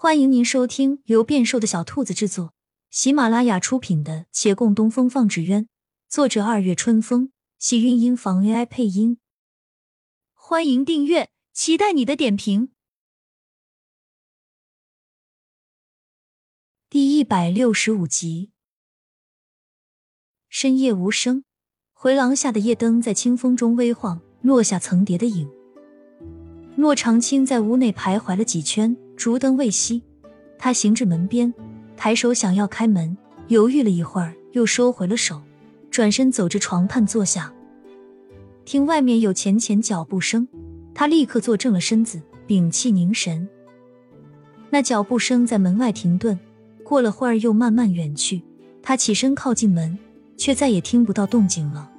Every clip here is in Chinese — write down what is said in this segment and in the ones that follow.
欢迎您收听由变瘦的小兔子制作、喜马拉雅出品的《且共东风放纸鸢》，作者二月春风，喜韵音房 AI 配音。欢迎订阅，期待你的点评。第一百六十五集，深夜无声，回廊下的夜灯在清风中微晃，落下层叠的影。骆长青在屋内徘徊了几圈。烛灯未熄，他行至门边，抬手想要开门，犹豫了一会儿，又收回了手，转身走至床畔坐下。听外面有浅浅脚步声，他立刻坐正了身子，屏气凝神。那脚步声在门外停顿，过了会儿又慢慢远去。他起身靠近门，却再也听不到动静了。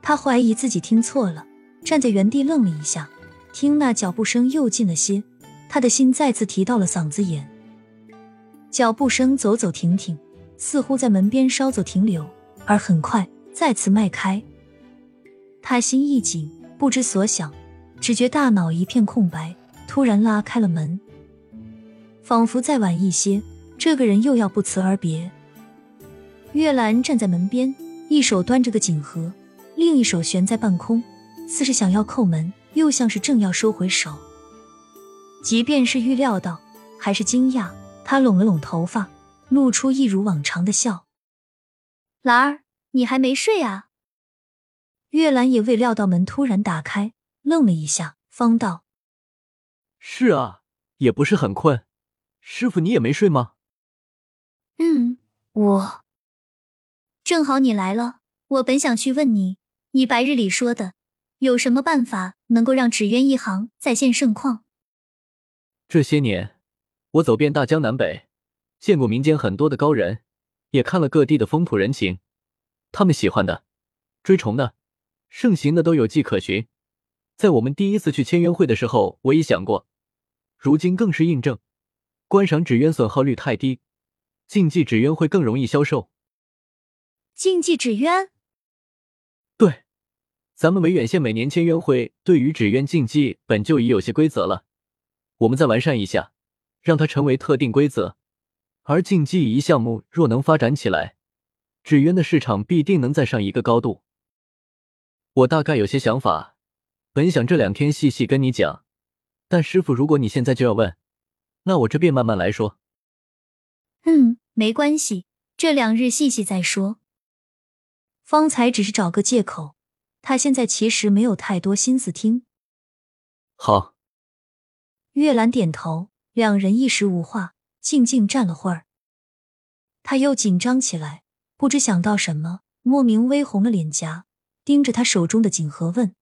他怀疑自己听错了，站在原地愣了一下，听那脚步声又近了些。他的心再次提到了嗓子眼，脚步声走走停停，似乎在门边稍作停留，而很快再次迈开。他心一紧，不知所想，只觉大脑一片空白，突然拉开了门，仿佛再晚一些，这个人又要不辞而别。月兰站在门边，一手端着个锦盒，另一手悬在半空，似是想要叩门，又像是正要收回手。即便是预料到，还是惊讶。他拢了拢头发，露出一如往常的笑。兰儿，你还没睡啊？月兰也未料到门突然打开，愣了一下，方道：“是啊，也不是很困。师傅，你也没睡吗？”“嗯，我正好你来了。我本想去问你，你白日里说的，有什么办法能够让纸鸢一行再现盛况？”这些年，我走遍大江南北，见过民间很多的高人，也看了各地的风土人情。他们喜欢的、追崇的、盛行的都有迹可循。在我们第一次去签约会的时候，我已想过，如今更是印证：观赏纸鸢损耗率太低，竞技纸鸢会更容易销售。竞技纸鸢？对，咱们维远县每年签约会对于纸鸢竞技本就已有些规则了。我们再完善一下，让它成为特定规则。而竞技一项目若能发展起来，纸鸢的市场必定能再上一个高度。我大概有些想法，本想这两天细细跟你讲，但师傅，如果你现在就要问，那我这便慢慢来说。嗯，没关系，这两日细细再说。方才只是找个借口，他现在其实没有太多心思听。好。月兰点头，两人一时无话，静静站了会儿。他又紧张起来，不知想到什么，莫名微红了脸颊，盯着他手中的锦盒问：“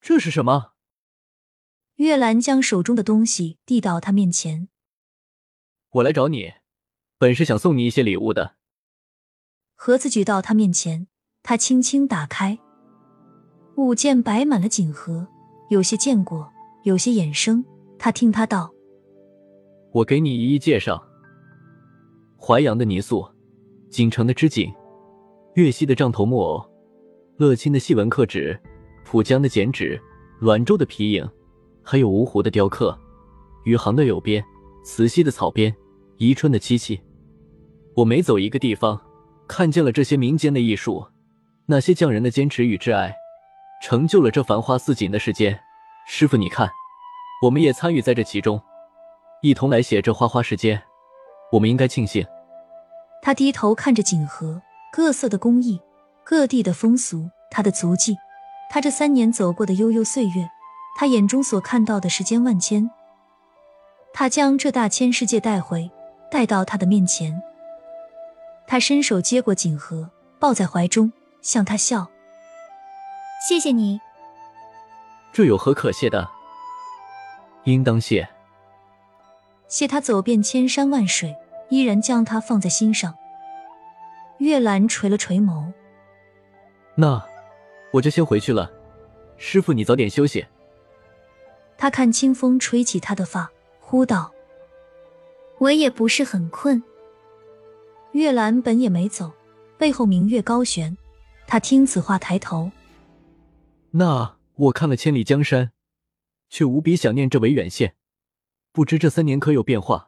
这是什么？”月兰将手中的东西递到他面前：“我来找你，本是想送你一些礼物的。”盒子举到他面前，他轻轻打开，物件摆满了锦盒，有些见过，有些衍生。他听他道：“我给你一一介绍。淮阳的泥塑，锦城的织锦，粤西的杖头木偶，乐清的细纹刻纸，浦江的剪纸，滦州的皮影，还有芜湖的雕刻，余杭的柳编，慈溪的草编，宜春的漆器。我每走一个地方，看见了这些民间的艺术，那些匠人的坚持与挚爱，成就了这繁花似锦的世间。师傅，你看。”我们也参与在这其中，一同来写这花花世界。我们应该庆幸。他低头看着锦盒，各色的工艺，各地的风俗，他的足迹，他这三年走过的悠悠岁月，他眼中所看到的世间万千。他将这大千世界带回，带到他的面前。他伸手接过锦盒，抱在怀中，向他笑：“谢谢你。”这有何可谢的？应当谢，谢他走遍千山万水，依然将他放在心上。月兰垂了垂眸，那我就先回去了。师傅，你早点休息。他看清风吹起他的发，呼道：“我也不是很困。”月兰本也没走，背后明月高悬，他听此话抬头，那我看了千里江山。却无比想念这维远县，不知这三年可有变化？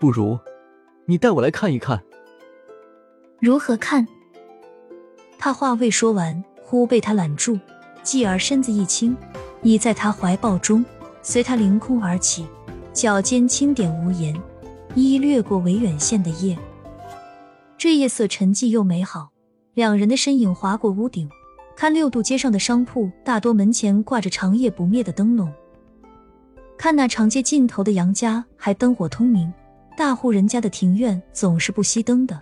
不如你带我来看一看。如何看？他话未说完，忽被他揽住，继而身子一轻，倚在他怀抱中，随他凌空而起，脚尖轻点无言，一一掠过维远县的夜。这夜色沉寂又美好，两人的身影划过屋顶，看六渡街上的商铺，大多门前挂着长夜不灭的灯笼。看那长街尽头的杨家，还灯火通明。大户人家的庭院总是不熄灯的。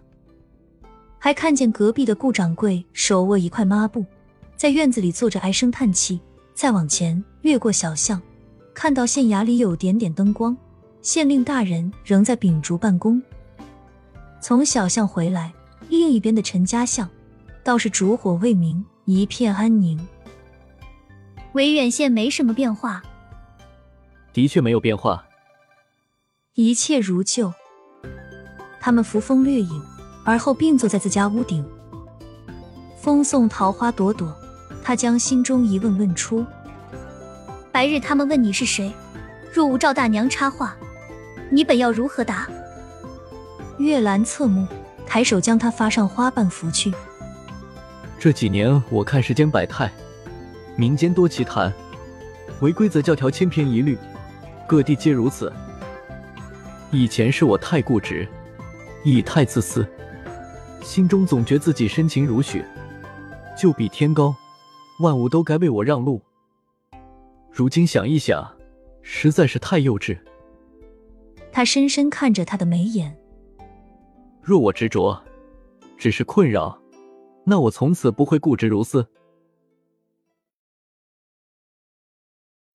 还看见隔壁的顾掌柜手握一块抹布，在院子里坐着唉声叹气。再往前，越过小巷，看到县衙里有点点灯光，县令大人仍在秉烛办公。从小巷回来，另一边的陈家巷倒是烛火未明，一片安宁。维远县没什么变化。的确没有变化，一切如旧。他们扶风掠影，而后并坐在自家屋顶，风送桃花朵朵。他将心中疑问问出：白日他们问你是谁，若无赵大娘插话，你本要如何答？月兰侧目，抬手将他发上花瓣拂去。这几年我看世间百态，民间多奇谈，违规则教条千篇一律。各地皆如此。以前是我太固执，亦太自私，心中总觉自己深情如许，就比天高，万物都该为我让路。如今想一想，实在是太幼稚。他深深看着他的眉眼。若我执着，只是困扰，那我从此不会固执如斯。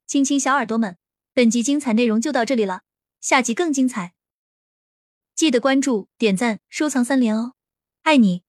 亲亲小耳朵们。本集精彩内容就到这里了，下集更精彩，记得关注、点赞、收藏三连哦，爱你！